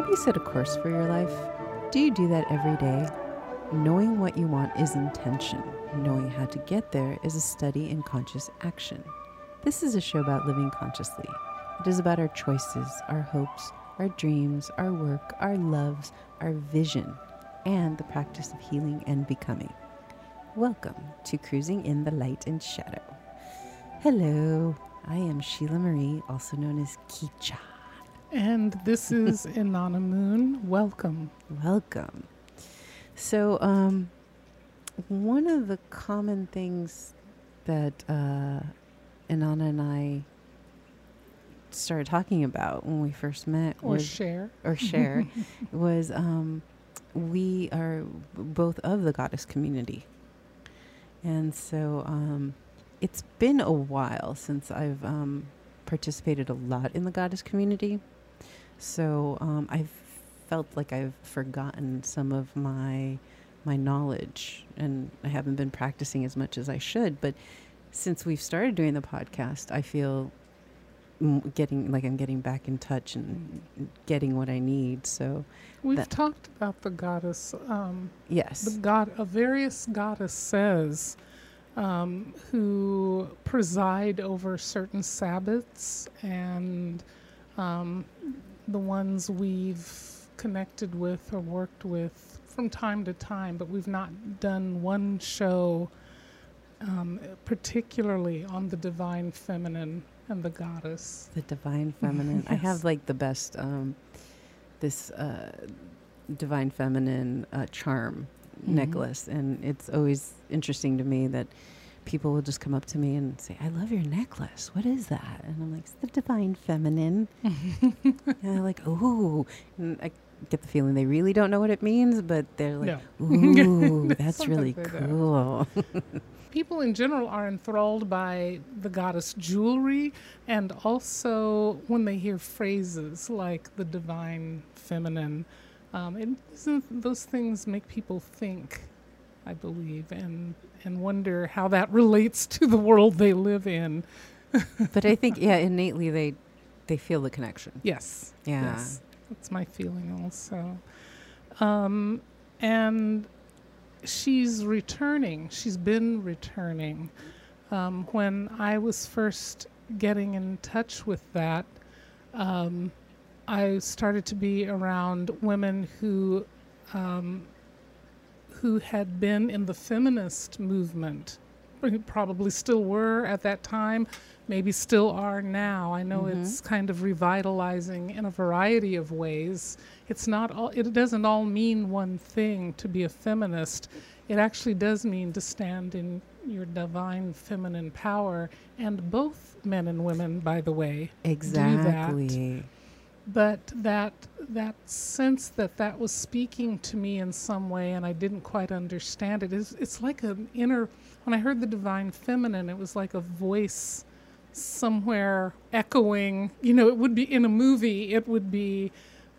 Have you set a course for your life? Do you do that every day? Knowing what you want is intention. Knowing how to get there is a study in conscious action. This is a show about living consciously. It is about our choices, our hopes, our dreams, our work, our loves, our vision, and the practice of healing and becoming. Welcome to Cruising in the Light and Shadow. Hello, I am Sheila Marie, also known as Kicha. And this is Inanna Moon. Welcome. Welcome. So, um, one of the common things that uh, Inanna and I started talking about when we first met Or was, share. or share was um, we are both of the goddess community. And so um, it's been a while since I've um, participated a lot in the goddess community. So um, I've felt like I've forgotten some of my my knowledge, and I haven't been practicing as much as I should. But since we've started doing the podcast, I feel getting like I'm getting back in touch and getting what I need. So We've talked about the goddess, um, yes, the god, a various goddesses um, who preside over certain Sabbaths and um, the ones we've connected with or worked with from time to time, but we've not done one show um, particularly on the divine feminine and the goddess. the divine feminine. I have like the best um, this uh, divine feminine uh, charm Mhm. necklace, and it's always interesting to me that people will just come up to me and say, "I love your necklace. What is that?" And I'm like, "It's the divine feminine." and they're like, "Ooh," and I get the feeling they really don't know what it means, but they're like, no. "Ooh, that's really cool." People in general are enthralled by the goddess jewelry, and also when they hear phrases like the divine feminine. Um, isn't- those things make people think, I believe, and and wonder how that relates to the world they live in. but I think, yeah, innately they they feel the connection. Yes. Yeah. Yes, that's my feeling also. Um, and she's returning. She's been returning. Um, when I was first getting in touch with that, um, I started to be around women who um, who had been in the feminist movement, who probably still were at that time, maybe still are now. I know Mhm. it's kind of revitalizing in a variety of ways. It's not all. It doesn't all mean one thing to be a feminist. It actually does mean to stand in your divine feminine power, and both men and women, by the way, Exactly. But that that sense that that was speaking to me in some way and I didn't quite understand it is it's like an inner when I heard the divine feminine it was like a voice somewhere echoing you know it would be in a movie it would be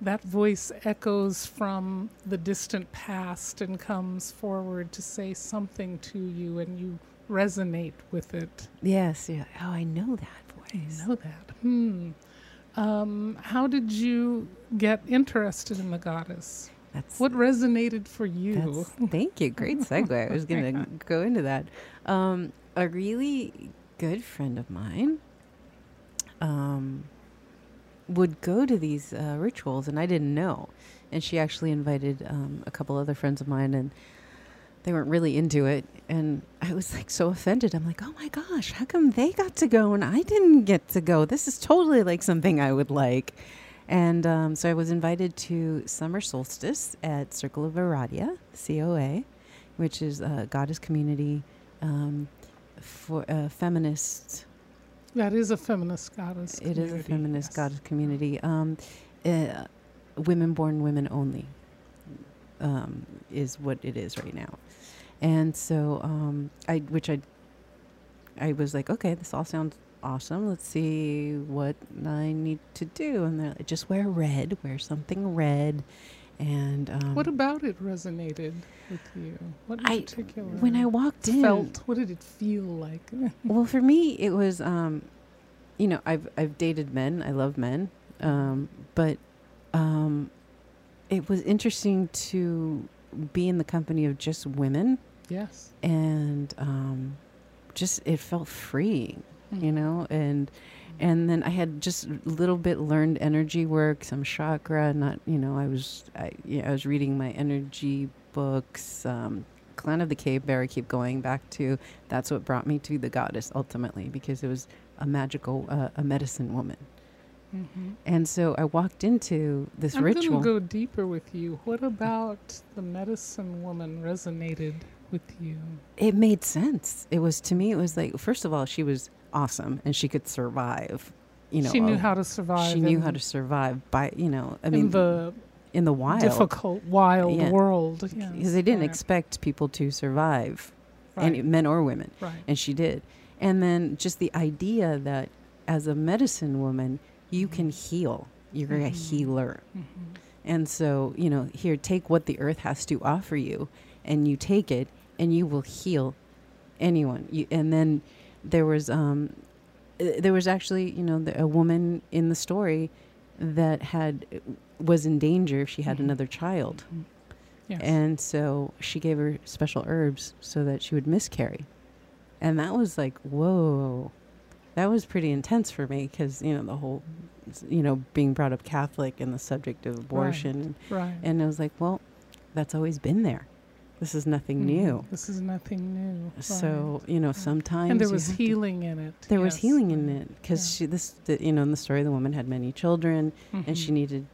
that voice echoes from the distant past and comes forward to say something to you and you resonate with it Yes. Yeah. Oh, I know that voice I know that. Hmm. Um, how did you get interested in the goddess? That's What resonated for you? Thank you. Great segue. I was going to go into that. Um, a really good friend of mine um, would go to these uh, rituals, and I didn't know. And she actually invited um, a couple other friends of mine, and they weren't really into it. And I was like so offended. I'm like, oh my gosh, how come they got to go and I didn't get to go? This is totally like something I would like. And um, so I was invited to summer solstice at Circle of Aradia, COA, which is a goddess community um, for uh, feminist. that is a feminist goddess. It is a feminist yes. goddess community. Um, uh, women born women only um, is what it is right now. And so um, I, which I, I was like, okay, this all sounds awesome. Let's see what I need to do. And they're like, just wear red, wear something red. And um, What about it resonated with you? What in I- particular? when I walked in, felt, what did it feel like? well, for me, it was, um, you know, I've I've dated men. I love men, um, but um, it was interesting to be in the company of just women Yes. and um, just it felt freeing, you Mhm. know, and and then I had just a little bit learned energy work, some chakra. Not you know, I was I, yeah, I was reading my energy books. Um, Clan of the Cave Bear. I keep going back to. That's what brought me to the goddess ultimately, because it was a magical, uh, a medicine woman. Mhm. And so I walked into this I'm ritual. going to go deeper with you. What about the medicine woman resonated with you? it made sense. It was to me. It was like first of all, she was awesome and she could survive. You know, she knew uh, how to survive. She knew how to survive by you know. I in mean, the in the wild, difficult, wild Yeah. world. because they didn't right, expect people to survive, right, any men or women, right. and she did. And then just the idea that as a medicine woman, you can heal. You're a Mhm. healer. Mhm. And so, you know, here, take what the earth has to offer you, and you take it, and you will heal anyone. You, and then there was, um, uh, there was actually, you know, the, a woman in the story that had was in danger. If she had Mhm. another child, Mhm. Yes. and so she gave her special herbs so that she would miscarry. And that was like, whoa, that was pretty intense for me because you know the whole, you know, being brought up Catholic and the subject of abortion. right. And I was like, well, that's always been there. This is nothing Mhm. new. This is nothing new. right. So you know, sometimes and there was healing in it. there was healing in it because Yeah. she this the, you know in the story the woman had many children and she Mhm. needed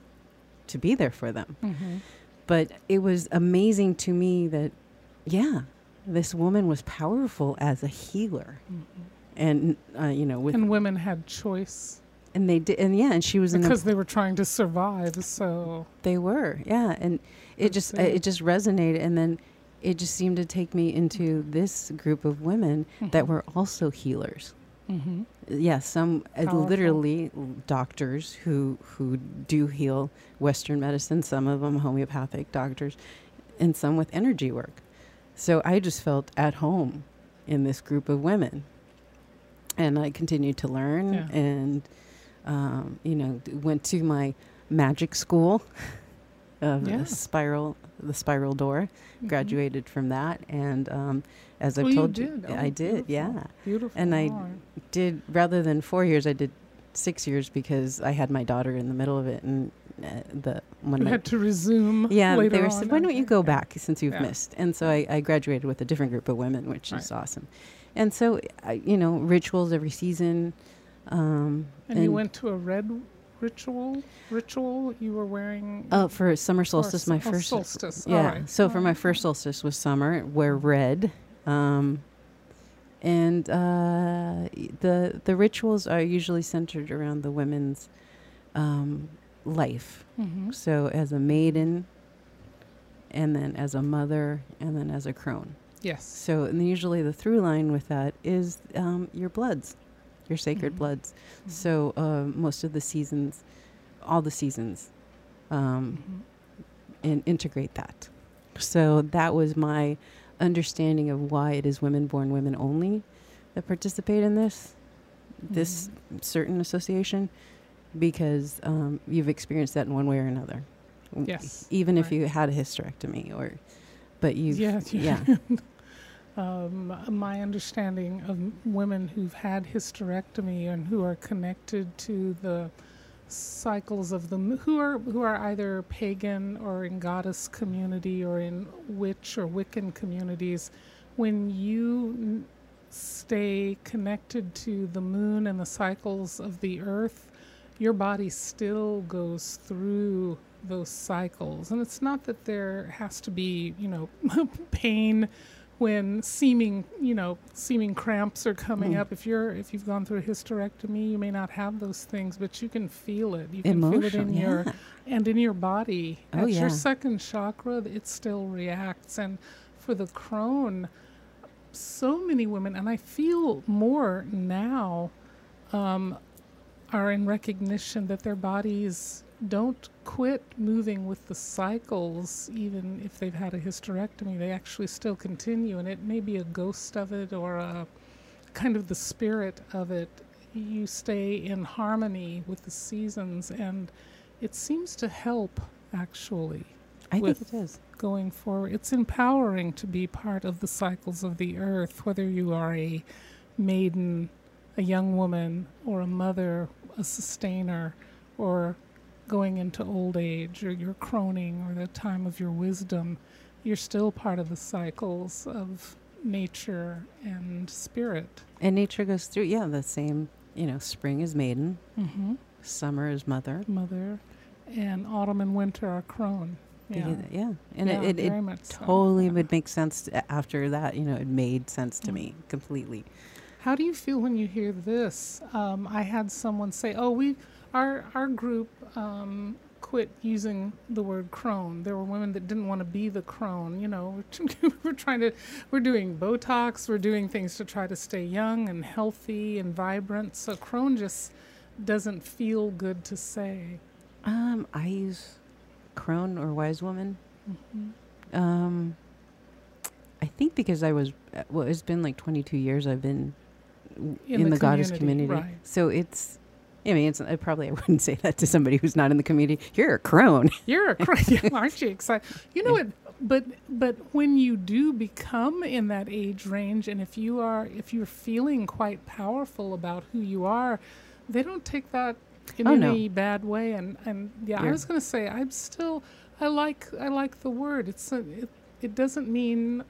to be there for them. Mhm. But it was amazing to me that yeah, this woman was powerful as a healer, Mhm. And uh, you know with and women had choice and they did and yeah, and she was because they were trying to survive. So They were, yeah, and it That's just it. it just resonated, and then it just seemed to take me into this group of women that Mhm. were also healers. Mhm. Yeah, some uh, literally doctors who who do heal Western medicine. Some of them homeopathic doctors, and some with energy work. So I just felt at home in this group of women, and I continued to learn Yeah. and um, you know went to my magic school of Yeah. the spiral the spiral door Mhm. graduated from that and um, as Oh, i've you told did? Oh, i did beautiful. yeah Beautiful. And I did rather than four years i did six years because i had my daughter in the middle of it and uh, the one You had to resume. yeah they were said why don't you go back since you've Yeah. missed and so I, I graduated with a different group of women which is awesome and so I, you know rituals every season um, And, you went to a red ritual. Ritual. You were wearing. uh, for summer solstice my oh, first solstice. Yeah. right. So for my first solstice was summer, wear red. Um, and uh, the the rituals are usually centered around the women's um, life. Mhm. So as a maiden, and then as a mother, and then as a crone. Yes. So and usually the through line with that is um, your bloods, your sacred Mhm. bloods. Mhm. So uh, most of the seasons, all the seasons, um, Mhm. and integrate that. So that was my understanding of why it is women born women only that participate in this this Mhm. certain association because um, you've experienced that in one way or another. Yes, Even if you had a hysterectomy or but you Yeah, yeah. um, my understanding of women who've had hysterectomy and who are connected to the cycles of the who are who are either pagan or in goddess community or in witch or Wiccan communities, when you n- stay connected to the moon and the cycles of the earth, your body still goes through those cycles. And it's not that there has to be, you know, pain when seeming, you know, seeming cramps are coming Mm. up. If you're if you've gone through a hysterectomy, you may not have those things, but you can feel it. You can feel it in your yeah. and in your body. Oh, At yeah. your second chakra, it still reacts. And for the crone, so many women, and I feel more now, um, are in recognition that their bodies don't quit moving with the cycles, even if they've had a hysterectomy. They actually still continue, and it may be a ghost of it or a kind of the spirit of it. You stay in harmony with the seasons, and it seems to help actually. I with- think it is. going forward. It's empowering to be part of the cycles of the earth, whether you are a maiden, a young woman, or a mother, a sustainer, or going into old age, or your croning, or the time of your wisdom. You're still part of the cycles of nature and spirit. And nature goes through, yeah, the same, you know, spring is maiden, Mm-hmm. summer is mother. Mother, and autumn and winter are crone. Yeah, yeah. And yeah, it, it, very it much so, totally yeah. would make sense to, after that, you know, it made sense to Mm. me completely. How do you feel when you hear this? Um, I had someone say, "Oh, we, our our group um, quit using the word crone. There were women that didn't want to be the crone. You know, we're, trying to, we're doing Botox, we're doing things to try to stay young and healthy and vibrant. So crone just doesn't feel good to say. Um, I use crone or wise woman. Mhm. Um, I think because I was, well, it's been like 22 years I've been In in, the the, goddess community, community. right. So it's, I mean, it's I probably I wouldn't say that to somebody who's not in the community. You're a crone. You're a crazy, aren't you excited? You know what? But but when you do become in that age range, and if you are if you're feeling quite powerful about who you are, they don't take that in Oh, no. any bad way. And and yeah, I was going to say I'm still I like I like the word. It's a, it it doesn't mean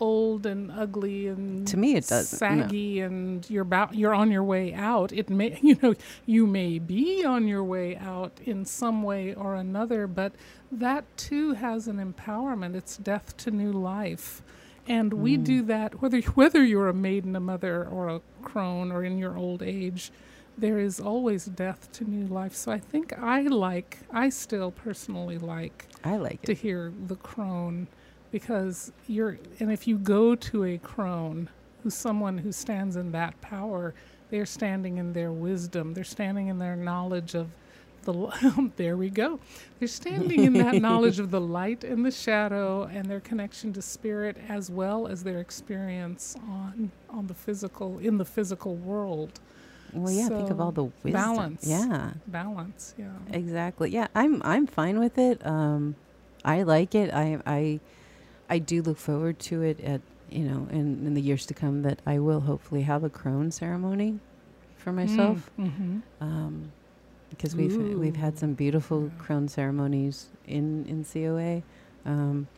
old and ugly and To me, it doesn't, no. saggy and you're about you're on your way out it may you know you may be on your way out in some way or another but that too has an empowerment it's death to new life and we Mm. do that whether whether you're a maiden a mother or a crone or in your old age there is always death to new life so i think i like i still personally like I like to it. hear the crone because you're and if you go to a crone who's someone who stands in that power they're standing in their wisdom they're standing in their knowledge of the there we go they're standing in that knowledge of the light and the shadow and their connection to spirit as well as their experience on on the physical in the physical world Well, yeah. think of all the wisdom. balance. Yeah. balance yeah Exactly. Yeah, I'm I'm fine with it. Um, I like it. I I I do look forward to it at you know in in the years to come that I will hopefully have a crone ceremony for myself. mm-hmm. Um, because we've we've had some beautiful crone ceremonies in in COA. Um,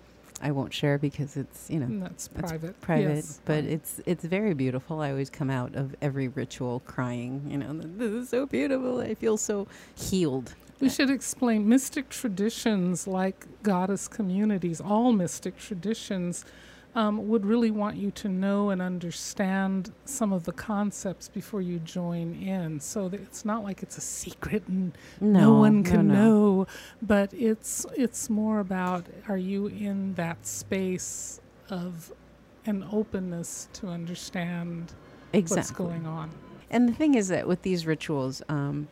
I won't share because it's you know And That's private private, Yes, but it's it's very beautiful. I always come out of every ritual crying. You know, this is so beautiful. I feel so healed. We should explain mystic traditions like goddess communities, all mystic traditions um, would really want you to know and understand some of the concepts before you join in. So that it's not like it's a secret and no, one can no. know, but it's it's more about are you in that space of an openness to understand Exactly. what's going on. And the thing is that with these rituals, um,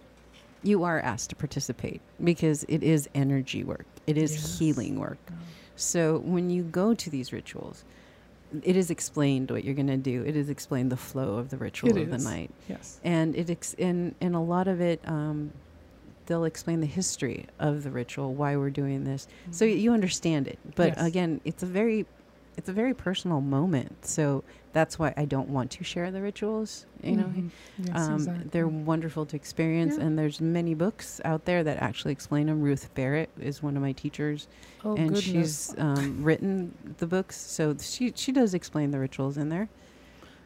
you are asked to participate because it is energy work. It is Yes. healing work. So when you go to these rituals, it is explained what you're going to do. It is explained the flow of the ritual It of the night. Yes. and it ex- and and a lot of it um, they'll explain the history of the ritual why we're doing this so you understand it but Yes. again it's a very it's a very personal moment so that's why i don't want to share the rituals you know Mhm. Yes, um, exactly. they're wonderful to experience Yeah. and there's many books out there that actually explain them ruth barrett is one of my teachers oh, and goodness. she's um, written the books so she she does explain the rituals in there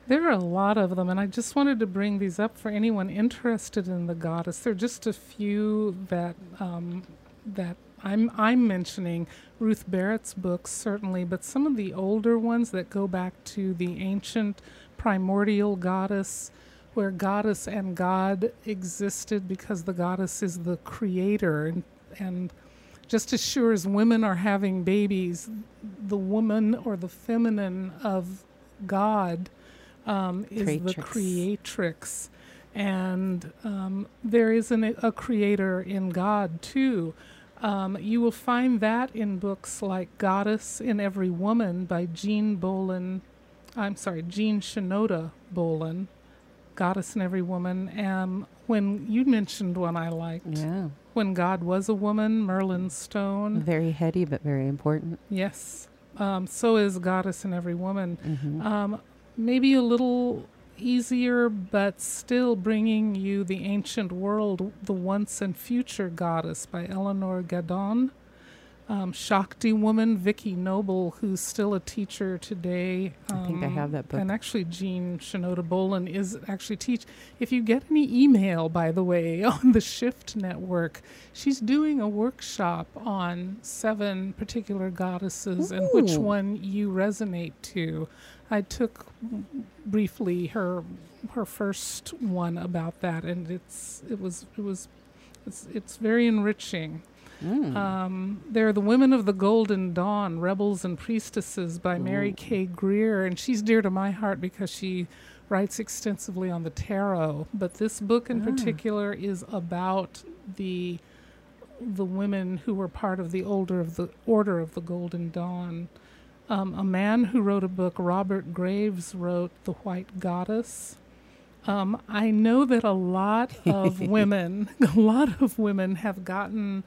There are a lot of them, and I just wanted to bring these up for anyone interested in the goddess. There are just a few that um, that I'm I'm mentioning. Ruth Barrett's books certainly, but some of the older ones that go back to the ancient primordial goddess, where goddess and god existed because the goddess is the creator, and and just as sure as women are having babies, the woman or the feminine of God um, is the Creatrix. creatrix. And um, there is an, a creator in God too. Um, you will find that in books like Goddess in Every Woman by Jean Bolen. I'm sorry, Jean Shinoda Bolen. Goddess in Every Woman. And when you mentioned one I liked, yeah When God Was a Woman, Merlin Stone. Very heady, but very important. Yes. Um, so is Goddess in Every Woman. hmm Um, maybe a little easier, but still bringing you the ancient world, the once and future goddess by Elinor Gadon. Um, Shakti woman Vicki Noble, who's still a teacher today. I think I um, have that book. And actually, Jean Shinoda Bolen is actually teach. If you get any email, by the way, on the Shift Network, she's doing a workshop on seven particular goddesses and which one you resonate to. I took briefly her her first one about that, and it's it was it was it's it's very enriching. Mm. Um, they're the Women of the Golden Dawn, Rebels and Priestesses by Mary Ooh. K. Greer. And she's dear to my heart because she writes extensively on the tarot. But this book in Ah. particular is about the the women who were part of the older of the Order of the Golden Dawn. Um, a man who wrote a book, Robert Graves, wrote The White Goddess. Um, I know that a lot of women, a lot of women have gotten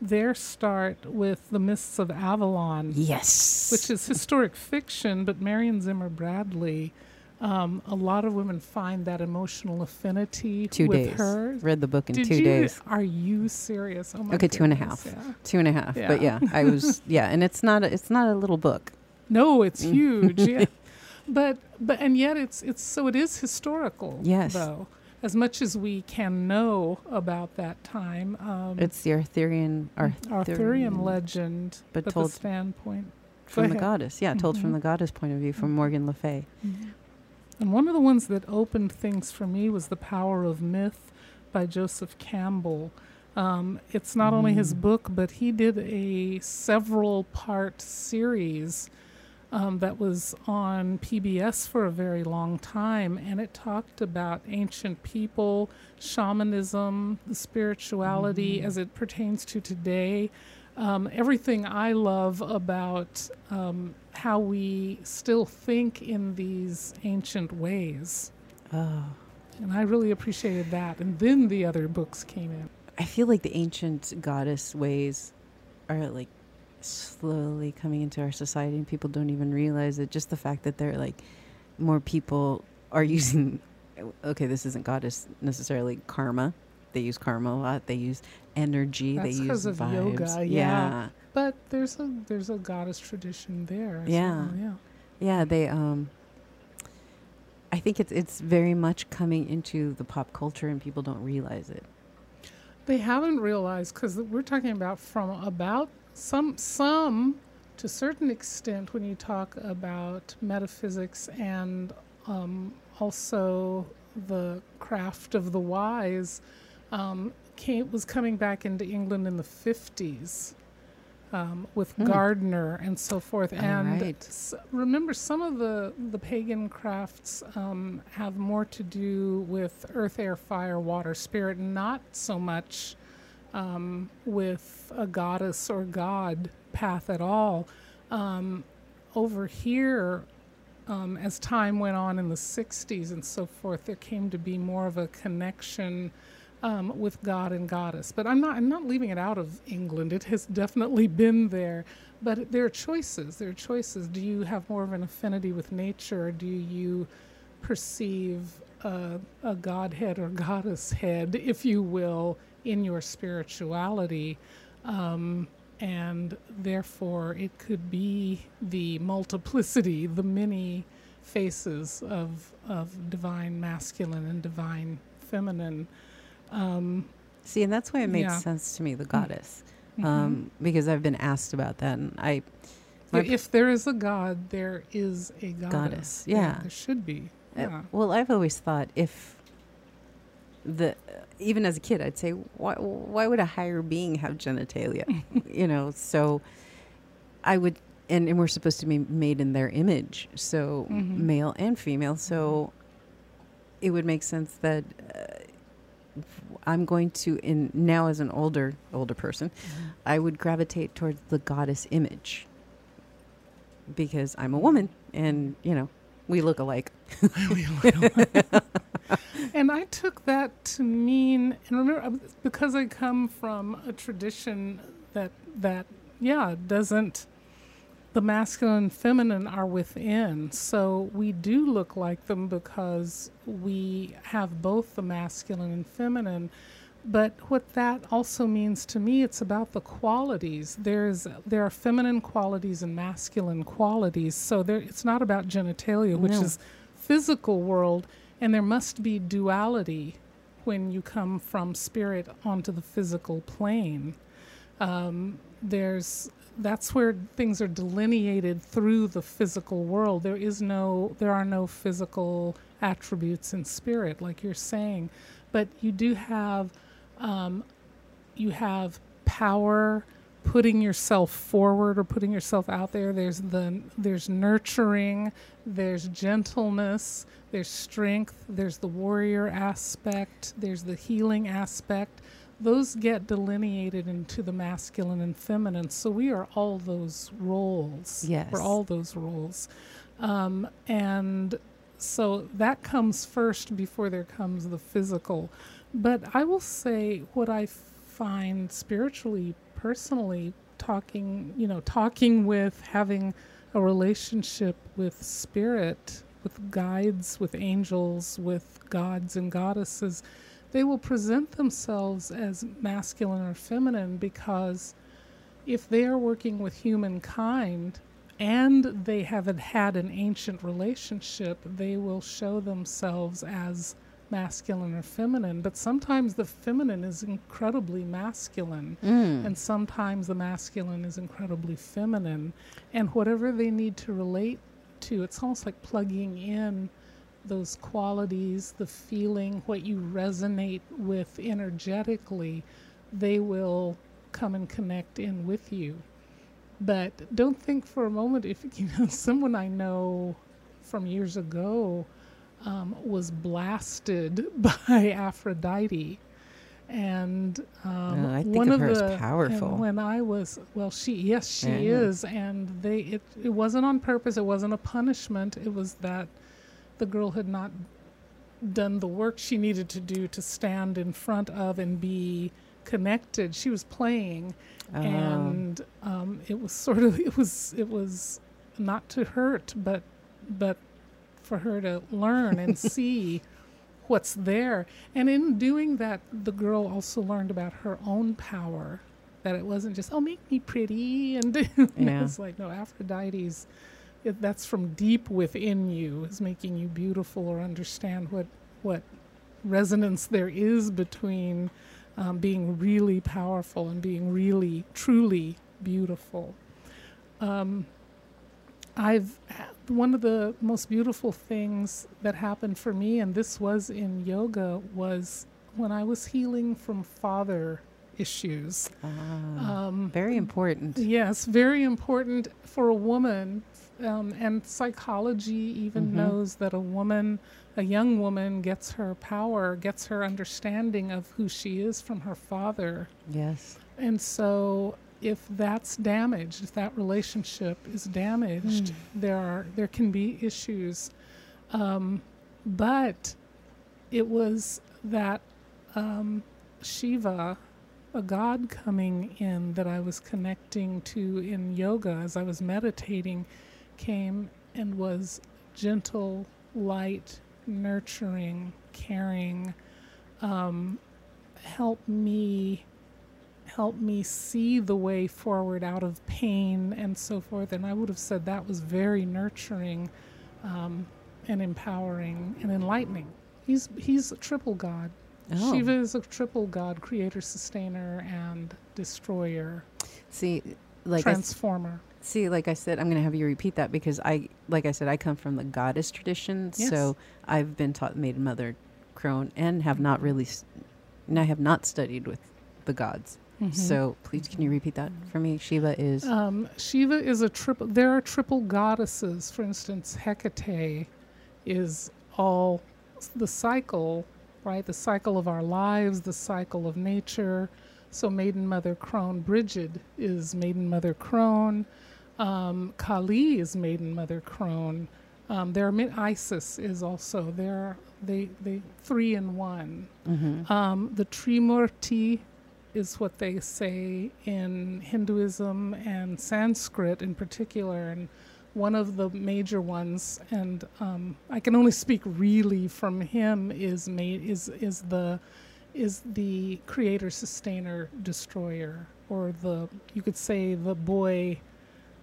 their start with The Mists of Avalon, yes. which is historic fiction, but Marion Zimmer Bradley, um, a lot of women find that emotional affinity two with days. her. Read the book in Did two you? days. Are you serious? Oh my Okay, two and a goodness, half. yeah. Two and a half. But Yeah. yeah, I was yeah, and it's not a, it's not a little book. No, it's Mm. huge. yeah. But but and yet it's it's so it is historical. Yes. Though, as much as we can know about that time, um, It's the Arthurian Arthurian Arthurian legend, but but told the standpoint. from the ahead. goddess. Yeah, told from Mhm. the goddess point of view from Morgan Le Fay. And one of the ones that opened things for me was The Power of Myth by Joseph Campbell. Um, it's not only his Mm. book, but he did a several part series um, that was on PBS for a very long time, and it talked about ancient people, shamanism, the spirituality as it pertains to today. Um, everything I love about um, how we still think in these ancient ways. Oh, And I really appreciated that. And then the other books came in. I feel like the ancient goddess ways are like slowly coming into our society, and people don't even realize it. Just the fact that they're like more people are using. Okay, this isn't goddess necessarily karma. They use karma a lot. They use energy. That's they use of vibes. yoga, yeah. But there's a there's a goddess tradition there. Yeah. well, yeah. Yeah, they um I think it's it's very much coming into the pop culture and people don't realize it. They haven't realized because we're talking about from about some some to a certain extent when you talk about metaphysics and um, also the craft of the wise um, came was coming back into England in the fifties. Um, with Hmm. Gardner and so forth, and right. s- remember some of the the pagan crafts um, have more to do with earth, air, fire, water, spirit, not so much um, with a goddess or god path at all. Um, over here, um, as time went on in the 60s and so forth, there came to be more of a connection um, with God and goddess. But I'm not, I'm not leaving it out of England. It has definitely been there. But there are choices. There are choices. Do you have more of an affinity with nature? Or do you perceive a, a godhead or goddess head, if you will, in your spirituality? Um, and therefore, it could be the multiplicity, the many faces of, of divine masculine and divine feminine. Um, See, and that's why it makes Yeah. sense to me, the goddess. mhm. Um, because I've been asked about that and I if there is a god, there is a goddess. Goddess, yeah. there should be. Uh, Yeah. well, I've always thought if the even as a kid, I'd say, why why would a higher being have genitalia? you know, so I would, and, and we're supposed to be made in their image, so Mhm. male and female. So it would make sense that. Uh, I'm going to in now as an older older person, I would gravitate towards the goddess image because I'm a woman and you know we look alike. and I took that to mean, and remember, because I come from a tradition that that yeah doesn't the masculine and feminine are within. So we do look like them because we have both the masculine and feminine. But what that also means to me, it's about the qualities. There's there are feminine qualities and masculine qualities. So there, it's not about genitalia, which No. is physical world, and there must be duality when you come from spirit onto the physical plane. Um, there's that's where things are delineated through the physical world. There is no there are no physical attributes in spirit, like you're saying, but you do have um, you have power putting yourself forward or putting yourself out there. There's the there's nurturing there's gentleness there's strength there's the warrior aspect there's the healing aspect. Those get delineated into the masculine and feminine. So we are all those roles. Yes. we're all those roles. Um, and so that comes first before there comes the physical. But I will say what I find spiritually, personally, talking, you know, talking with, having a relationship with spirit, with guides, with angels, with gods and goddesses, they will present themselves as masculine or feminine because if they are working with humankind and they haven't had an ancient relationship, they will show themselves as masculine or feminine. But sometimes the feminine is incredibly masculine, Mm. and sometimes the masculine is incredibly feminine. And whatever they need to relate to, it's almost like plugging in those qualities, the feeling, what you resonate with energetically, they will come and connect in with you. But don't think for a moment if you know someone I know from years ago um, was blasted by Aphrodite, and um, Oh, I think one of her the powerful. when I was well, she yes she Yeah. is, and they it it wasn't on purpose. It wasn't a punishment. It was that the girl had not done the work she needed to do to stand in front of and be connected. She was playing, Oh. and um, it was sort of it was it was not to hurt, but but for her to learn and see what's there. And in doing that, the girl also learned about her own power. That it wasn't just oh make me pretty and Yeah. it's like no Aphrodite's it, that's from deep within you is making you beautiful or understand what what resonance there is between um, being really powerful and being really truly beautiful. Um, I've one of the most beautiful things that happened for me, and this was in yoga, was when I was healing from father issues. Ah, Um, very important. Yes, very important for a woman. Um, and psychology even Mhm. knows that a woman, a young woman, gets her power, gets her understanding of who she is from her father. Yes. And so, if that's damaged, if that relationship is damaged, there are there can be issues. Um, but it was that um, Shiva, a god coming in that I was connecting to in yoga as I was meditating, came and was gentle, light, nurturing, caring. Um, help me help me see the way forward out of pain and so forth and i would have said that was very nurturing um, and empowering and enlightening he's he's a triple god Oh. shiva is a triple god creator sustainer and destroyer See, like I, transformer see, like I said, I'm going to have you repeat that because I, like I said, I come from the goddess tradition, Yes. so I've been taught the Maiden Mother Crone and have not really, and I have not studied with the gods. So please, can you repeat that for me? Shiva is. Um, Shiva is a triple. There are triple goddesses. For instance, Hecate is all the cycle, right? The cycle of our lives, the cycle of nature. So Maiden Mother Crone, Brigid is Maiden Mother Crone. Um, Kali is Maiden Mother Crone. Um, there are Isis is also there. They they three in one. Mm-hmm. Um, the Trimurti is what they say in Hinduism and Sanskrit in particular, and one of the major ones. And um, I can only speak really from him is made is is the is the creator, sustainer, destroyer, or the you could say the boy,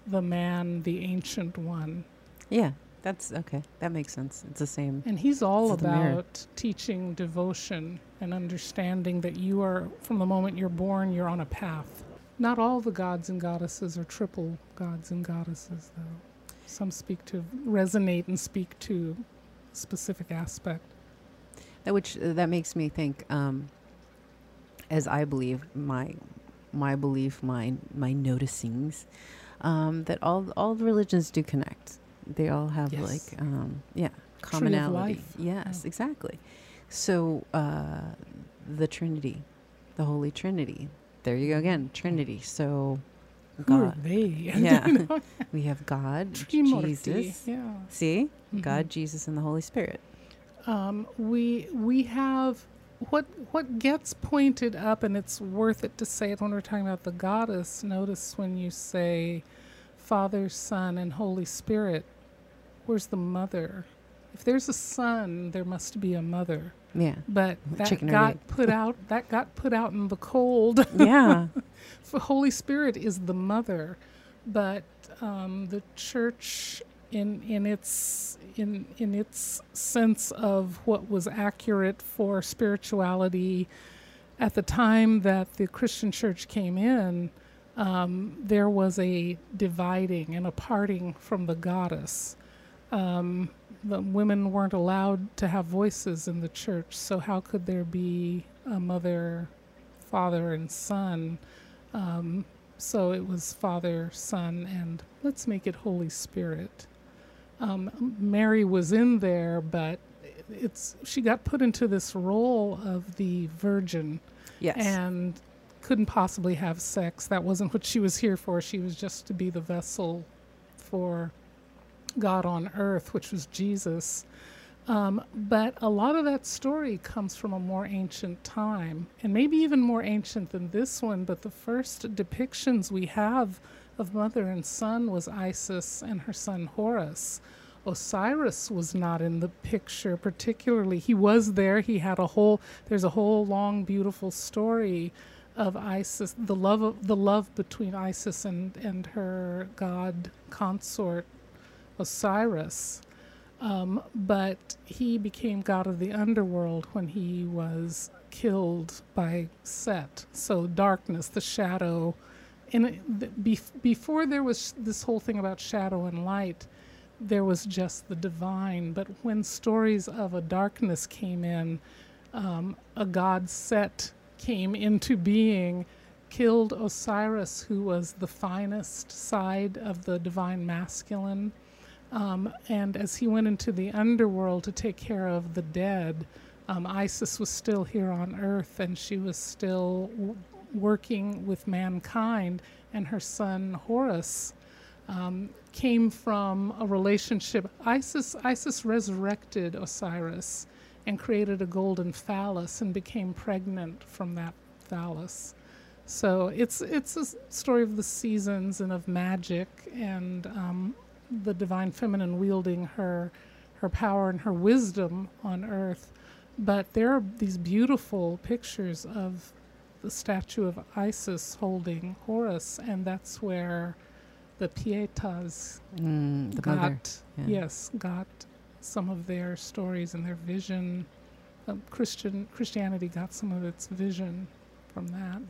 the man, the ancient one. Yeah, that's okay. That makes sense. It's the same. And he's all It's about teaching devotion and understanding that you are, from the moment you're born, you're on a path. Not all the gods and goddesses are triple gods and goddesses, though. Some speak to, resonate and speak to a specific aspect. That which uh, that makes me think, um, as I believe my my belief, my my noticings, um, that all all the religions do connect. They all have Yes. like um, yeah commonality. life. Yes, Yeah. exactly. So uh, the Trinity, the Holy Trinity. There you go again, Trinity. So Who are God, they? Yeah. We have God, Jesus. Yeah. See, Mhm. God, Jesus, and the Holy Spirit. um, we we have what what gets pointed up, and it's worth it to say it when we're talking about the goddess. Notice when you say Father, Son, and Holy Spirit, where's the mother? If there's a son, there must be a mother. Yeah, But that Chicken got put out. That got put out in the cold. yeah. the Holy Spirit is the mother, but um, the church, in in its in in its sense of what was accurate for spirituality, at the time that the Christian church came in, um, there was a dividing and a parting from the goddess. Um, the women weren't allowed to have voices in the church, so how could there be a mother, father, and son? Um, so it was Father, Son, and let's make it Holy Spirit. Um, Mary was in there, but it's she got put into this role of the Virgin Yes. and couldn't possibly have sex. That wasn't what she was here for. She was just to be the vessel for God on earth, which was Jesus. Um, but a lot of that story comes from a more ancient time, and maybe even more ancient than this one. But the first depictions we have of mother and son was Isis and her son Horus. Osiris was not in the picture particularly. He was there. He had a whole. There's a whole long, beautiful story of Isis, the love of the love between Isis and and her god consort Osiris. Um, but he became god of the underworld when he was killed by Set. So darkness, the shadow. And it- before there was this whole thing about shadow and light, there was just the divine. But when stories of a darkness came in, um, a god Set came into being, killed Osiris, who was the finest side of the divine masculine. Um, and as he went into the underworld to take care of the dead, um, Isis was still here on earth and she was still w- working with mankind. And her son Horus um, came from a relationship. Isis, Isis resurrected Osiris and created a golden phallus and became pregnant from that phallus. So it's it's a story of the seasons and of magic and um, the divine feminine wielding her her power and her wisdom on earth. But there are these beautiful pictures of the statue of Isis holding Horus, and that's where the Pietas Mm, the got mother. yeah. yes got some of their stories and their vision. Um, Christian Christianity got some of its vision from that.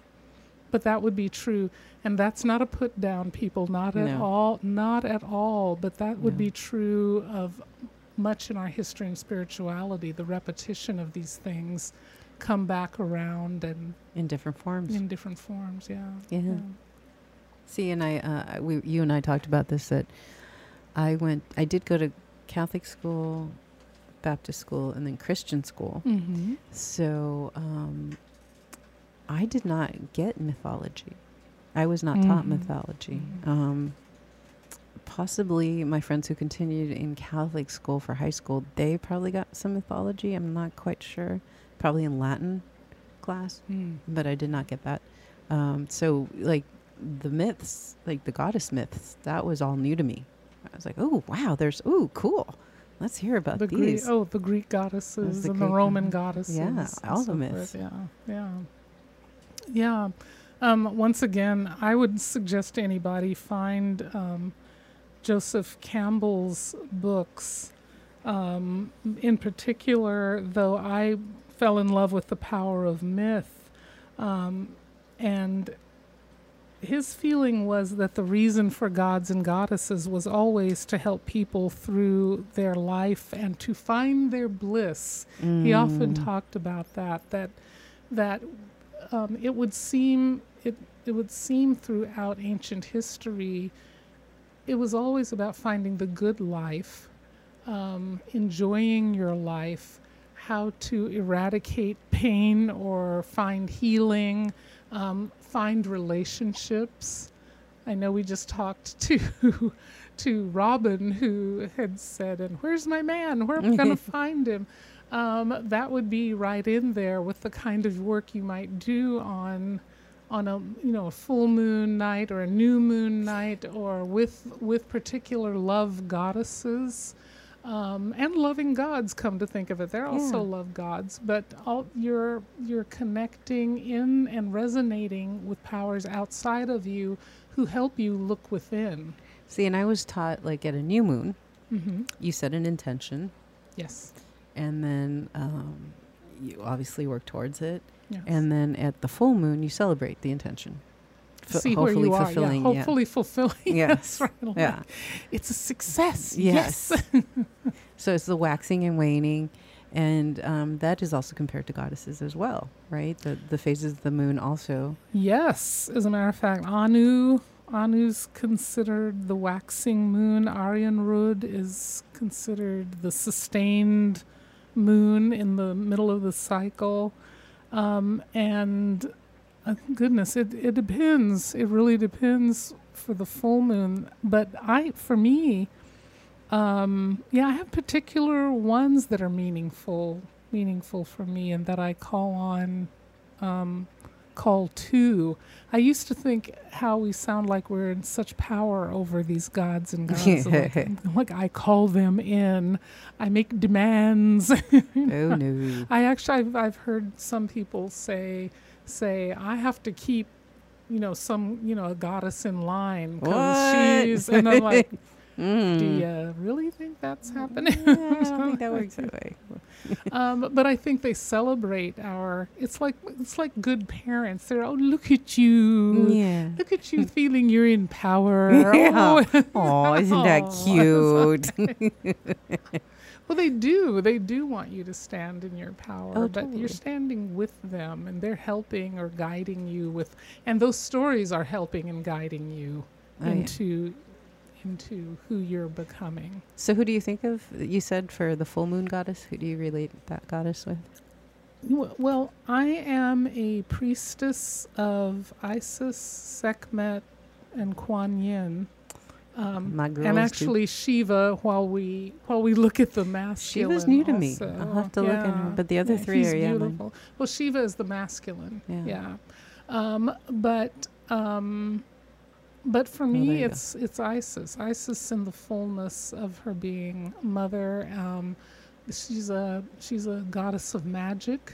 But that would be true, and that's not a put down, people. Not at all. Not at all. But that would No. be true of much in our history and spirituality. The repetition of these things come back around and In different forms. in different forms. Yeah. Yeah. See, and I, uh, we, you and I talked about this that I went, I did go to Catholic school, Baptist school, and then Christian school. Mm-hmm. So um, I did not get mythology. I was not taught Mhm. mythology. Mhm. Um, possibly my friends who continued in Catholic school for high school, they probably got some mythology. I'm not quite sure. Probably in Latin class, Mm. but I did not get that. Um, so, like the myths, like the goddess myths, that was all new to me. I was like, oh, wow, there's, oh, cool. Let's hear about the Greek, these. oh, the Greek goddesses the and the Roman goddesses. yeah, all the so forth. myths. Yeah, yeah, yeah. Um, once again, I would suggest to anybody find um, Joseph Campbell's books. Um, in particular, though, I fell in love with the power of myth, um, and his feeling was that the reason for gods and goddesses was always to help people through their life and to find their bliss. He often Mm. talked about that that that um, it would seem it it would seem throughout ancient history it was always about finding the good life, um, enjoying your life, how to eradicate pain or find healing, um, find relationships. I know we just talked to to Robin who had said, "And where's my man? Where am I going to find him?" Um, that would be right in there with the kind of work you might do on on a you know a full moon night or a new moon night or with with particular love goddesses. Um, and loving gods come to think of it. They're also Yeah. love gods but all you're you're connecting in and resonating with powers outside of you who help you look within. See, and I was taught like at a new moon, mm-hmm. you set an intention, yes and then um, you obviously work towards it. yes And then at the full moon, you celebrate the intention. Fu- see where hopefully you are fulfilling, yeah yeah. hopefully fulfilling Yes. Right. Like, Yeah. it's a success Yes. so it's the waxing and waning. And um, that is also compared to goddesses as well, right? The the phases of the moon also. Yes, as a matter of fact, Anu Anu's considered the waxing moon. Arianrhod is considered the sustained moon in the middle of the cycle. Um, and uh, goodness, it, it depends. It really depends for the full moon. But I, for me, um, yeah, I have particular ones that are meaningful, meaningful for me, and that I call on, um, call to. I used to think how we sound like we're in such power over these gods and gods. like, like I call them in, I make demands. oh no. I actually I've, I've heard some people say say I have to keep you know some you know a goddess in line because she's and I'm like Mm. do you really think that's happening Yeah, I don't think that works that way. um, but I think they celebrate our it's like it's like good parents they're oh look at you Yeah. look at you feeling you're in power Yeah. oh, Oh, isn't that cute? Well, they do. They do want you to stand in your power, Oh, but totally. you're standing with them and they're helping or guiding you with and those stories are helping and guiding you Oh, into into who you're becoming. So who do you think of? You said for the full moon goddess. Who do you relate that goddess with? Well, I am a priestess of Isis, Sekhmet, and Kuan Yin. Um, and do. actually Shiva while we while we look at the masculine Shiva's new to me. I'll have to look at her. But the other Yeah, three are yeah. beautiful. Well, Shiva is the masculine. Yeah. Yeah. Um, but um, but for Oh, me, go. it's it's Isis. Isis in the fullness of her being mother. Um, she's a she's a goddess of magic.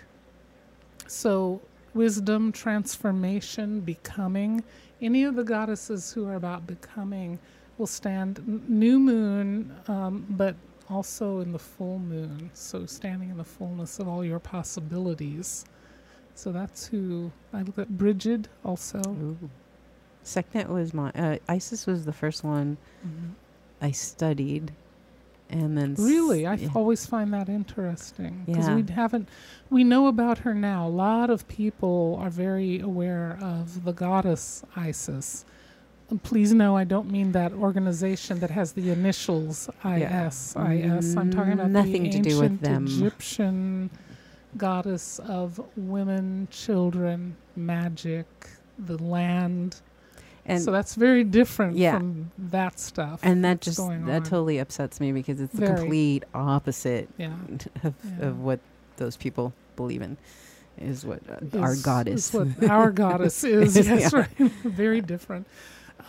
So wisdom, transformation, becoming. Any of the goddesses who are about becoming will stand new moon, um, but also in the full moon. So standing in the fullness of all your possibilities. So that's who I look at. Bridget also. Ooh. Sekhmet was my. Uh, Isis was the first one I studied, and then Really, I always find that interesting because Yeah. we haven't. We know about her now. A lot of people are very aware of the goddess Isis. And please know, I don't mean that organization that has the initials Yeah. IS. IS. I'm talking about Nothing the to do with them. Egyptian goddess of women, children, magic, the land. And so that's very different Yeah. from that stuff. and that just that on. totally upsets me because it's the complete opposite yeah. of, Yeah. of what those people believe in is what uh, our is- goddess is what our goddess is. Is, yes, right. Very different.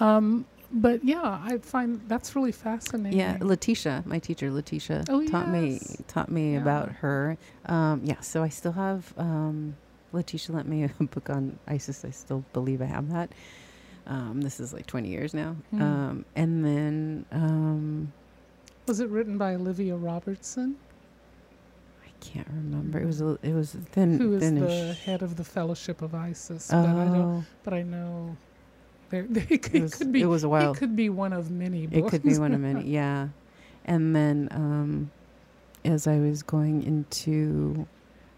Um, but yeah, I find that's really fascinating. Yeah, Letitia, my teacher, Letitia, Oh, taught me taught me about her. Um, yeah, so I still have um, Letitia lent me a book on ISIS. I still believe I have that. Um, this is like twenty years now. Hmm. Um, and then um, Was it written by Olivia Robertson, I can't remember. It was a, it was thin. who is the head of the Fellowship of ISIS? Oh, But I don't. But I know. There, they could, it, was, could be. it was a while. It could be one of many It could be one of many, yeah. And then um, as I was going into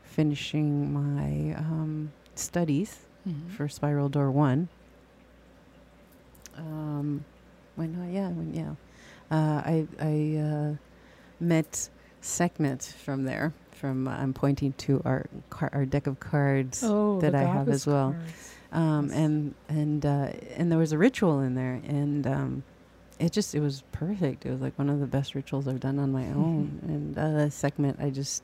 finishing my um, studies Mhm. for Spiral Door One, um, when I yeah when yeah, uh, I I uh, met Sekhmet from there. From uh, I'm pointing to our car- our deck of cards. Oh, that I have as well. um, Yes. and and uh, and there was a ritual in there, and um, it just it was perfect. It was like one of the best rituals I've done on my own. And uh, Sekhmet, I just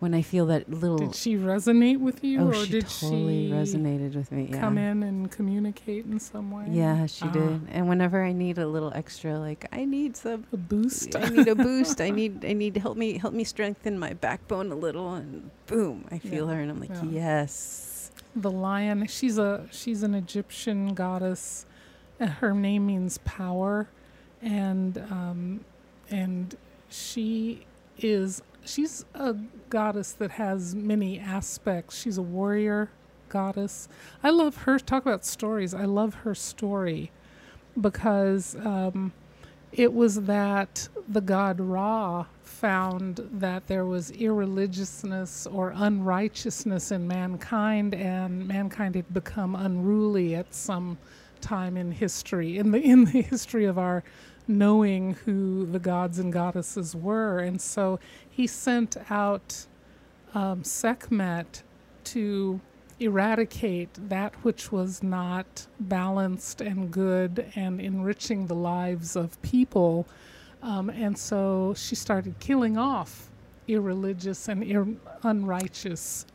when I feel that little Did she resonate with you, oh, or she did totally she resonated with me. Yeah. come in and communicate in some way? Yeah, she Ah, did. And whenever I need a little extra, like I need some, A boost. I need a boost. I need, I need help me, help me strengthen my backbone a little, and boom, I feel Yeah, her, and I'm like, yeah. yes. the lion. She's a she's an Egyptian goddess. and Her name means power, and um, and she is she's a goddess that has many aspects. She's a warrior goddess. I love her. Talk about stories. I love her story because um, it was that the god Ra found that there was irreligiousness or unrighteousness in mankind, and mankind had become unruly at some time in history, in the in the history of our knowing who the gods and goddesses were, and so he sent out um, Sekhmet to eradicate that which was not balanced and good and enriching the lives of people. Um, and so she started killing off irreligious and ir- unrighteous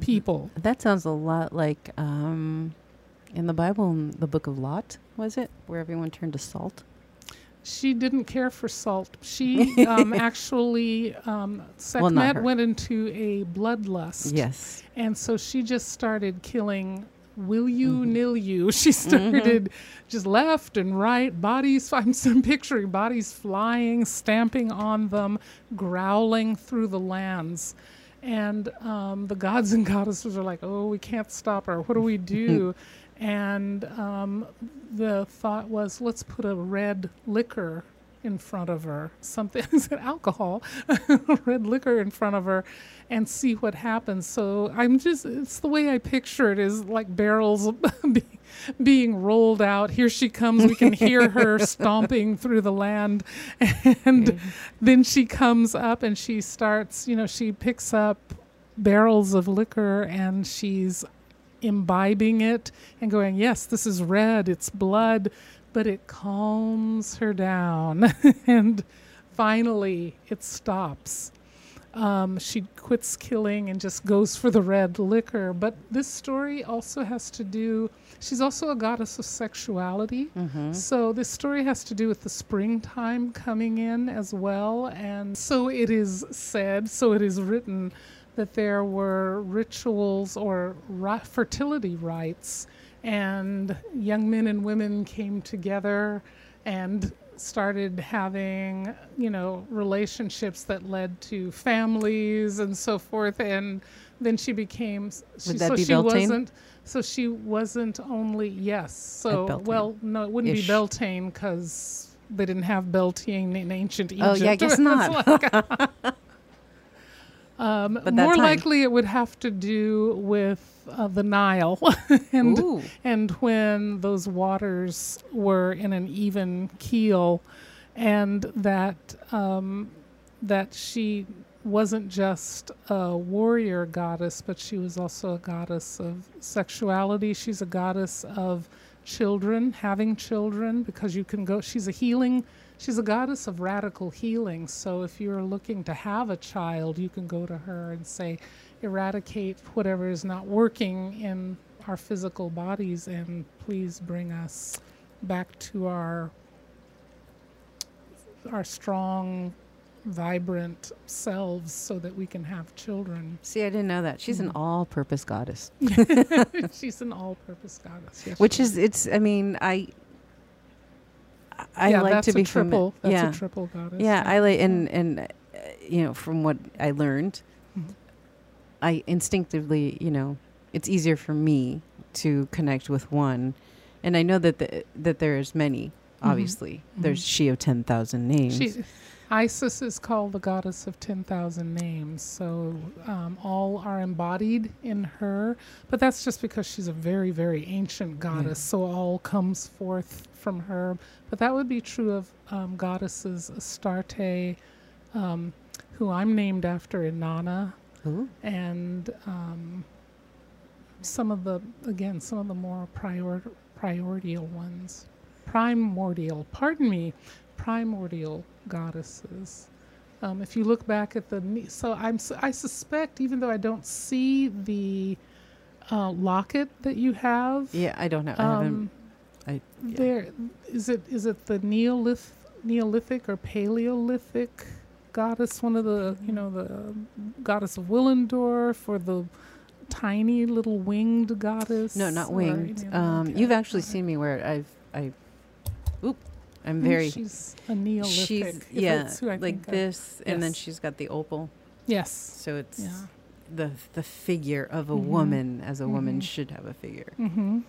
people. That sounds a lot like um, in the Bible, in the book of Lot, was it? Where everyone turned to salt? She didn't care for salt. She um, actually, um, Well, went into a bloodlust. Yes. And so she just started killing will you Mhm. nil you she started just left and right bodies i'm, I'm picturing bodies flying stamping on them growling through the lands and um, the gods and goddesses are like oh we can't stop her what do we do and um, the thought was let's put a red liquor in front of her something is it alcohol? Red liquor in front of her and see what happens. So i'm just it's the way i picture it is like barrels be, being rolled out. Here she comes. We can hear her stomping through the land. And then she comes up and she starts you know she picks up barrels of liquor and she's imbibing it and going yes this is red it's blood but it calms her down and finally it stops um, she quits killing and just goes for the red liquor but this story also has to do she's also a goddess of sexuality Mm-hmm. so this story has to do with the springtime coming in as well. And so it is said, so it is written, that there were rituals or fertility rites, and young men and women came together and started having, you know, relationships that led to families and so forth. And then she became, she, Would that so be she Beltane? wasn't so she wasn't only yes. So well, no, it wouldn't Ish. be Beltane because they didn't have Beltane in ancient Egypt. Oh, yeah, I guess not. like- um, more time. likely, it would have to do with uh, the Nile, and Ooh. and when those waters were in an even keel, and that um, that she wasn't just a warrior goddess, but she was also a goddess of sexuality. She's a goddess of children, having children, because you can go. She's a healing. She's a goddess of radical healing. So if you're looking to have a child, you can go to her and say, eradicate whatever is not working in our physical bodies, and please bring us back to our our strong vibrant selves so that we can have children. See, I didn't know that. She's an Mhm. all-purpose goddess, She's an all-purpose goddess. Yes, which is it's. I mean, I I yeah, like to be a fami- triple. That's yeah, a triple goddess. yeah. I like and and uh, you know from what I learned, Mhm. I instinctively you know it's easier for me to connect with one, and I know that the, that there's many. Mhm. Obviously, there's Mhm. she of ten thousand names. She, Isis is called the goddess of 10,000 names, so um, all are embodied in her. But that's just because she's a very, very ancient goddess, so all comes forth from her. But that would be true of um, goddesses Astarte, um, who I'm named after Inanna, Ooh. and um, some of the, again, some of the more prior, primordial ones. Primordial, pardon me, primordial goddesses. Um, if you look back at the, ne- so I'm, I suspect, even though I don't see the uh, locket that you have, Yeah, I don't know. I um, I- yeah. there is it is it the Neolith Neolithic or Paleolithic goddess? One of the you know the goddess of Willendorf or the tiny little winged goddess? No, not winged. any of that? Um, Okay. You've actually seen me where it I've I. Oop, I'm very. She's a Neolithic. She's yeah, that's who I like think of. this, and then she's got the opal. Yes. So it's Yeah. the the figure of a Mhm. woman as a woman Mhm. should have a figure. Mm-hmm.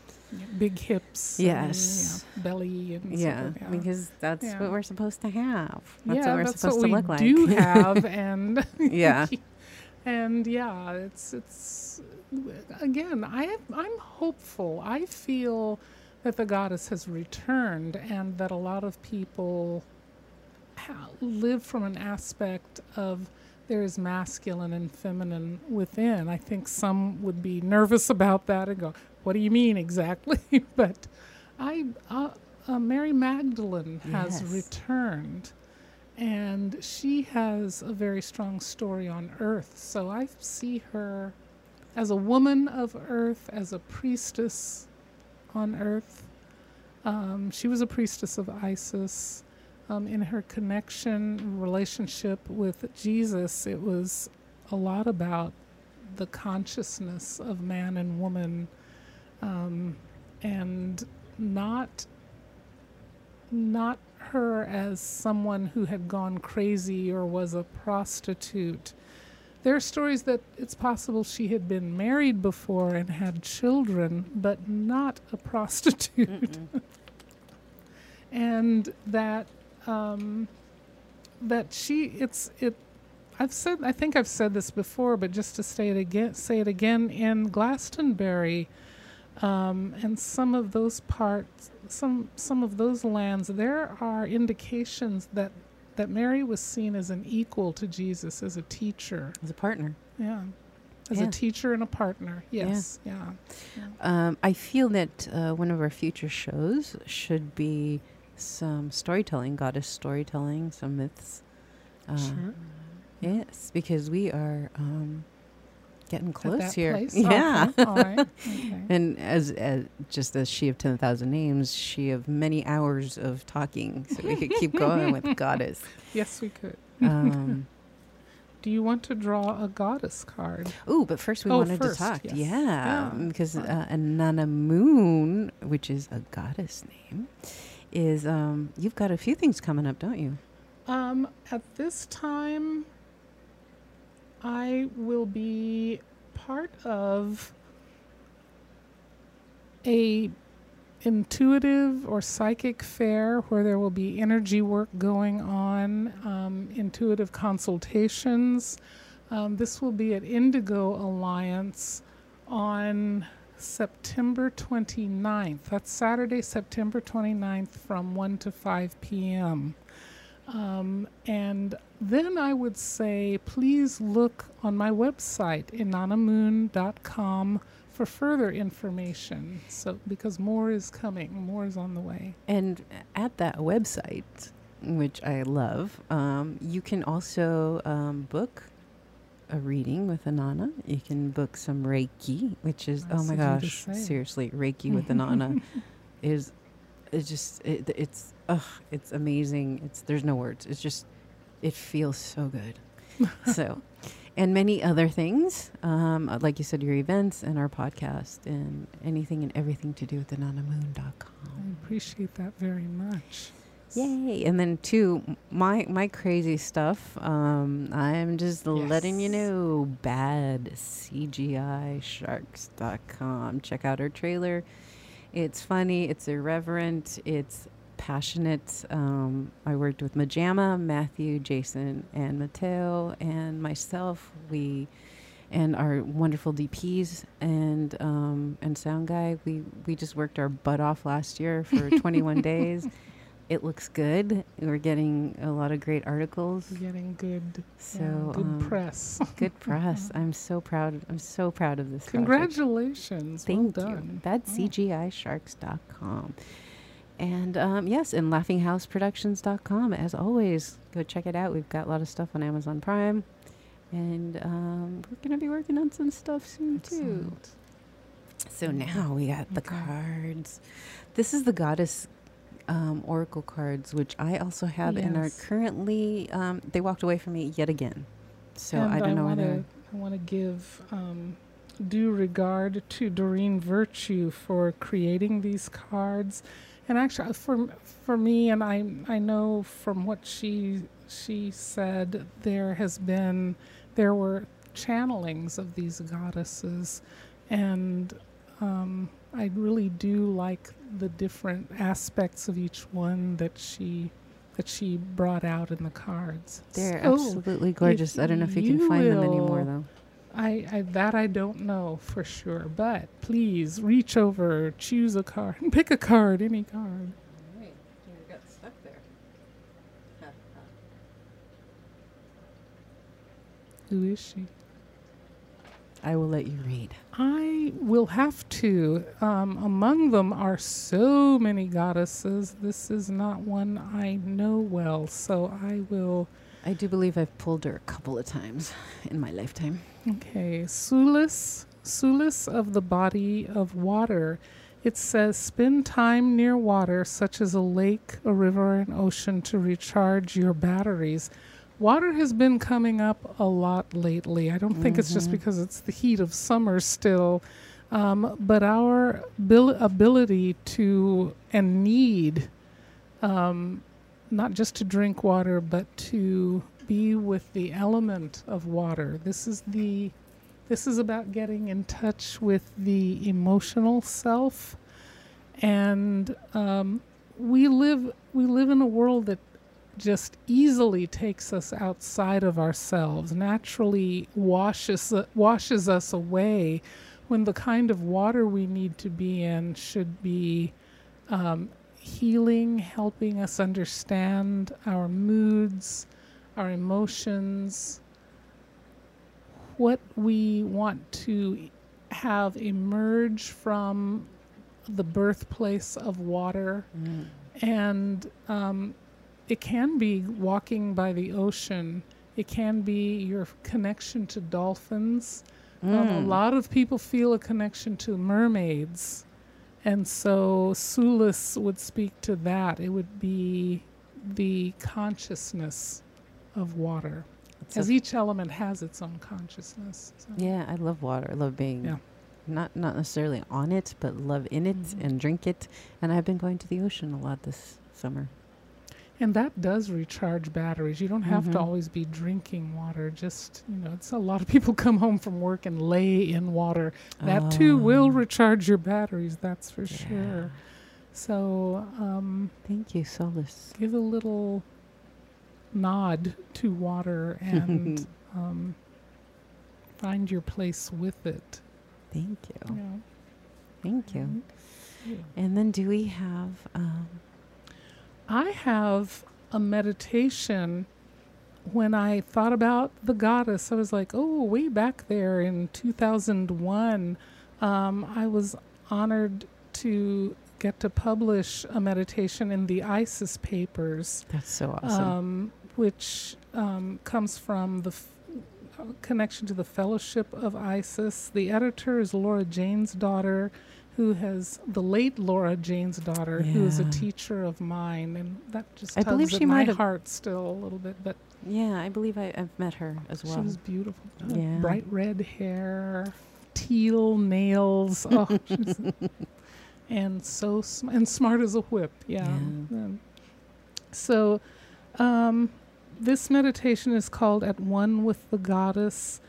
Big hips. Yes. And, yeah, belly and Yeah, yeah. because that's what we're supposed to have. That's yeah, what we're that's supposed what to we look like. do have, and yeah, and yeah, it's it's again. I I'm hopeful. I feel that the goddess has returned, and that a lot of people ha- live from an aspect of there is masculine and feminine within. I think some would be nervous about that and go, "What do you mean exactly?" but I, uh, uh, Mary Magdalene has Yes. returned and she has a very strong story on earth. So I see her as a woman of earth, as a priestess on earth. Um, she was a priestess of Isis. Um, in her connection, relationship with Jesus, it was a lot about the consciousness of man and woman um, and not not her as someone who had gone crazy or was a prostitute. There are stories that it's possible she had been married before and had children, but not a prostitute, and that um, that she it's it. I've said I think I've said this before, but just to say it again, say it again in Glastonbury, um, and some of those parts, some some of those lands, there are indications that that Mary was seen as an equal to Jesus, as a teacher. as a partner. Yeah, as Yeah. a teacher and a partner. Yes, yeah. Um, I feel that uh, one of our future shows should be some storytelling, goddess storytelling, some myths. Uh, Sure. Yes, because we are um, getting close here. place? Yeah. Okay, all right. Okay. And as, as just as she of ten thousand names, she of many hours of talking, so we could keep going with goddess. yes, we could. Um, Do you want to draw a goddess card? oh, but first we Oh, wanted first, to talk, yes. yeah, Yeah, because fine. uh, Inanna Moon, which is a goddess name, is um, you've got a few things coming up, don't you? Um, at this time, I will be part of a intuitive or psychic fair where there will be energy work going on, um, intuitive consultations. Um, this will be at Indigo Alliance on September 29th. That's Saturday, September 29th from 1 to 5 p.m. Um, and then I would say, please look on my website, inannamoon.com, for further information. So, because more is coming, more is on the way. And at that website, which I love, um, you can also um, book a reading with Inanna. You can book some Reiki, which is oh my of you to gosh, seriously, Reiki with Inanna is it's just it, it's ugh, it's amazing. It's there's no words. It's just it feels so good. so, and many other things, um, uh, like you said, your events and our podcast and anything and everything to do with inannamoon.com. I appreciate that very much. Yay! And then two, my my crazy stuff. Um, I'm just letting you know. Bad CGI Sharks.com. Check out our trailer. It's funny. It's irreverent. It's passionate. Um, I worked with Majama, Matthew, Jason, and Mateo, and myself. We and our wonderful DPs and um, and sound guy. We we just worked our butt off last year for 21 days. It looks good. We're getting a lot of great articles. We're getting good, So yeah, good um, press. good press. I'm so proud. I'm so proud of this. project. Congratulations. Thank well you. done. That's Oh. CGISharks.com. And um, yes, and LaughingHouseProductions.com. As always, go check it out. We've got a lot of stuff on Amazon Prime. And um, we're going to be working on some stuff soon, too. So now we got the cards. This is the Goddess um, Oracle cards, which I also have and are currently, um, they walked away from me yet again. So and I don't know want whether. I want to give um, due regard to Doreen Virtue for creating these cards, and actually for for me, and I I know from what she she said there has been there were channelings of these goddesses, and um, I really do like the different aspects of each one that she that she brought out in the cards. They're So, absolutely gorgeous. I don't know if you, you can find them anymore, though. I, I that I don't know for sure, but please reach over, choose a card, pick a card, any card. Right. You got stuck there. Who is she? I will let you read. I will have to. Um, among them are so many goddesses. This is not one I know well, so I will. I do believe I've pulled her a couple of times in my lifetime. Okay, Sulis, Sulis of the body of water. It says, spend time near water, such as a lake, a river, an ocean, to recharge your batteries. Water has been coming up a lot lately. I don't think it's just Mhm. because it's the heat of summer still, um, but our abil- ability to and need, um, not just to drink water, but to be with the element of water. This is the this is about getting in touch with the emotional self, and um, we live we live in a world that just easily takes us outside of ourselves, naturally washes washes us away, when the kind of water we need to be in should be um, healing, helping us understand our moods, our emotions, what we want to have emerge from the birthplace of water. And um, it can be walking by the ocean, it can be your connection to dolphins. Um, a Mm. lot of people feel a connection to mermaids. And so Sulis would speak to that. It would be the consciousness of water, It's as each element has its own consciousness. So. yeah, I love water. I love being Yeah. not not necessarily on it, but love in it Mhm. and drink it. And I've been going to the ocean a lot this summer. And that does recharge batteries. You don't have to Mhm. always be drinking water. Just, you know, it's a lot of people come home from work and lay in water. That too will Oh, recharge your batteries, that's for yeah. sure. So, um, Thank you, Sulis. give a little nod to water and um, find your place with it. Thank you. Know. Thank you. Yeah. And then do we have um I have a meditation when I thought about the goddess. I was like, oh, way back there in 2001, um, I was honored to get to publish a meditation in the Isis papers. That's so awesome. Um, which um, comes from the f- uh, connection to the Fellowship of Isis. The editor is Laura Jane's daughter, who has the late Laura Jane's daughter, who is a teacher of mine, and that just I believe she my might have- heart still a little bit. But yeah, I believe I, I've met her as well. she was beautiful, Yeah. bright red hair, teal nails. Oh, and so sm- and smart as a whip. Yeah. Yeah. Um, so, um, this meditation is called "At One with the Goddess,"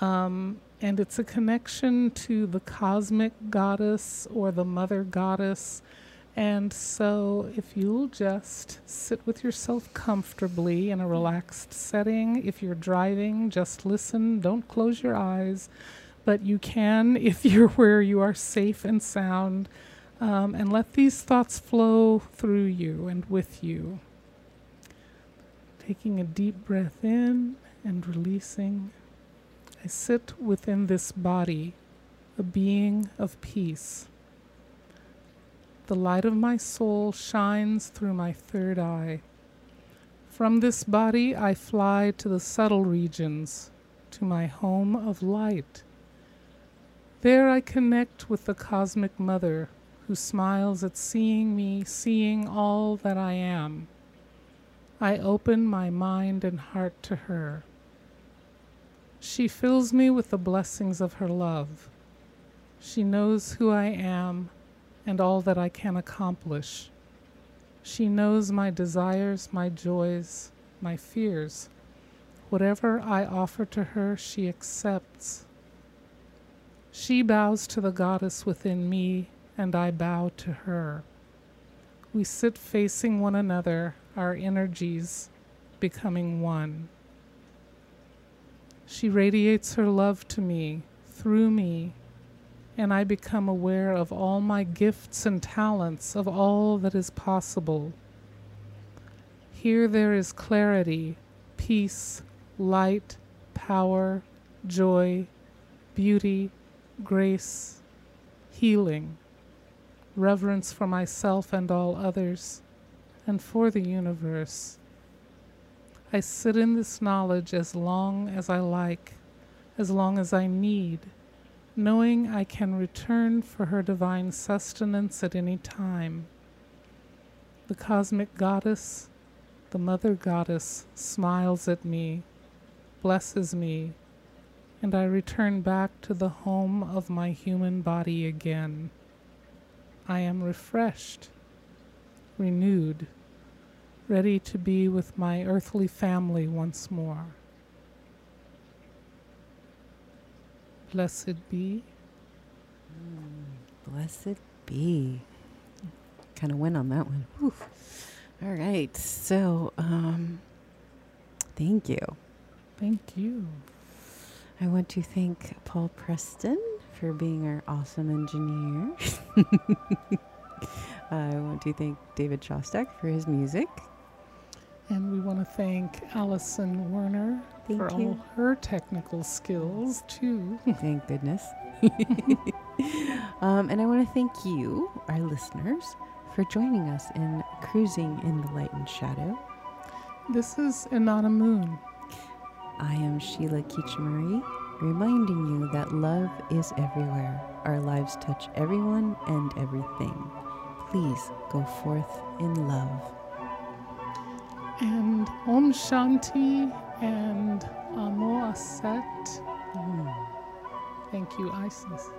um, and it's a connection to the cosmic goddess or the mother goddess. And so, if you'll just sit with yourself comfortably in a relaxed setting, if you're driving, just listen, don't close your eyes. But you can if you're where you are safe and sound, um, and let these thoughts flow through you and with you. Taking a deep breath in and releasing. I sit within this body, a being of peace. The light of my soul shines through my third eye. From this body, I fly to the subtle regions, to my home of light. There, I connect with the cosmic mother who smiles at seeing me, seeing all that I am. I open my mind and heart to her. She fills me with the blessings of her love. She knows who I am and all that I can accomplish. She knows my desires, my joys, my fears. Whatever I offer to her, she accepts. She bows to the goddess within me, and I bow to her. We sit facing one another, our energies becoming one. She radiates her love to me, through me, and I become aware of all my gifts and talents, of all that is possible. Here there is clarity, peace, light, power, joy, beauty, grace, healing, reverence for myself and all others, and for the universe. I sit in this knowledge as long as I like, as long as I need, knowing I can return for her divine sustenance at any time. The cosmic goddess, the mother goddess, smiles at me, blesses me, and I return back to the home of my human body again. I am refreshed, renewed, ready to be with my earthly family once more. Blessed be. Blessed be. Kind of win on that one. All right. So, um, thank you. Thank you. I want to thank Paul Preston for being our awesome engineer. I want to thank David Shostak for his music. And we want to thank Allison Werner Thank for you. all her technical skills, too. Thank goodness. um, and I want to thank you, our listeners, for joining us in Cruising in the Light and Shadow. This is Inanna Moon. I am Sheila Kichimari, reminding you that love is everywhere. Our lives touch everyone and everything. Please go forth in love. And Om Shanti and Amo Aset. Mm. Thank you, Isis.